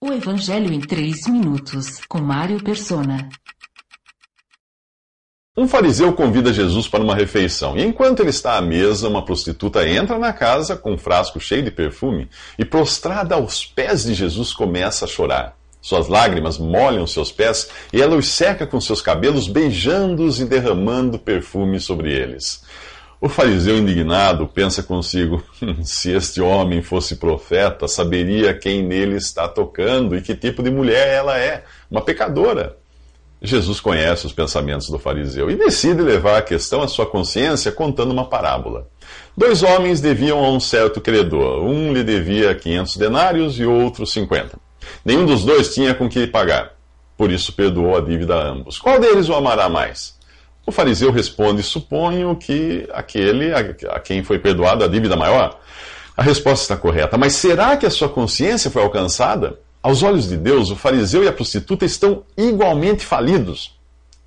O Evangelho em 3 minutos, com Mário Persona. Um fariseu convida Jesus para uma refeição, e enquanto ele está à mesa, uma prostituta entra na casa com um frasco cheio de perfume e, prostrada aos pés de Jesus, começa a chorar. Suas lágrimas molham seus pés e ela os seca com seus cabelos, beijando-os e derramando perfume sobre eles. O fariseu indignado pensa consigo: hum, se este homem fosse profeta, saberia quem nele está tocando e que tipo de mulher ela é, uma pecadora. Jesus conhece os pensamentos do fariseu e decide levar a questão à sua consciência contando uma parábola. Dois homens deviam a um certo credor. Um lhe devia 500 denários e outro 50. Nenhum dos dois tinha com que pagar. Por isso perdoou a dívida a ambos. Qual deles o amará mais? O fariseu responde: Suponho que aquele a quem foi perdoada a dívida maior. A resposta está correta, mas será que a sua consciência foi alcançada? Aos olhos de Deus, o fariseu e a prostituta estão igualmente falidos.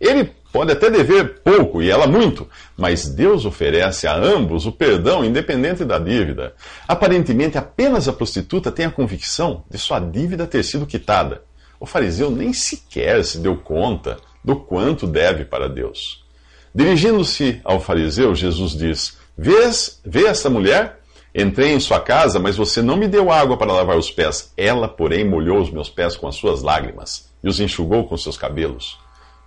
Ele pode até dever pouco e ela muito, mas Deus oferece a ambos o perdão independente da dívida. Aparentemente, apenas a prostituta tem a convicção de sua dívida ter sido quitada. O fariseu nem sequer se deu conta do quanto deve para Deus. Dirigindo-se ao fariseu, Jesus diz: Vês, vê esta mulher? Entrei em sua casa, mas você não me deu água para lavar os pés. Ela, porém, molhou os meus pés com as suas lágrimas e os enxugou com seus cabelos.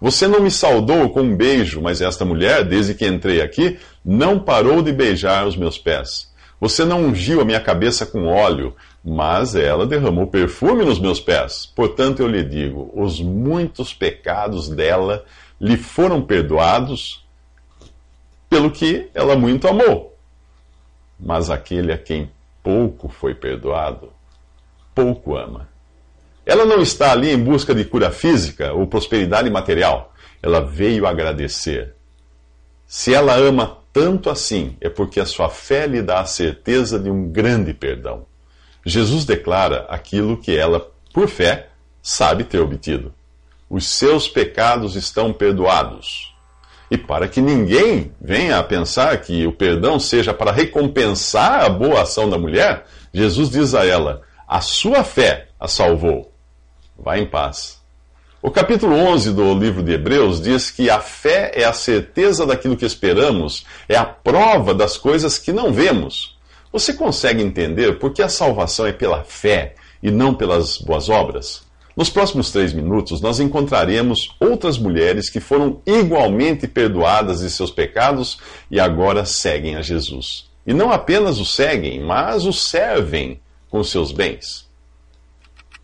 Você não me saudou com um beijo, mas esta mulher, desde que entrei aqui, não parou de beijar os meus pés. Você não ungiu a minha cabeça com óleo, mas ela derramou perfume nos meus pés. Portanto, eu lhe digo: os muitos pecados dela lhe foram perdoados pelo que ela muito amou. Mas aquele a quem pouco foi perdoado, pouco ama. Ela não está ali em busca de cura física ou prosperidade material. Ela veio agradecer. Se ela ama tanto assim, é porque a sua fé lhe dá a certeza de um grande perdão. Jesus declara aquilo que ela, por fé, sabe ter obtido os seus pecados estão perdoados. E para que ninguém venha a pensar que o perdão seja para recompensar a boa ação da mulher, Jesus diz a ela: A sua fé a salvou. Vá em paz. O capítulo 11 do livro de Hebreus diz que a fé é a certeza daquilo que esperamos, é a prova das coisas que não vemos. Você consegue entender por que a salvação é pela fé e não pelas boas obras? Nos próximos três minutos, nós encontraremos outras mulheres que foram igualmente perdoadas de seus pecados e agora seguem a Jesus. E não apenas o seguem, mas o servem com seus bens.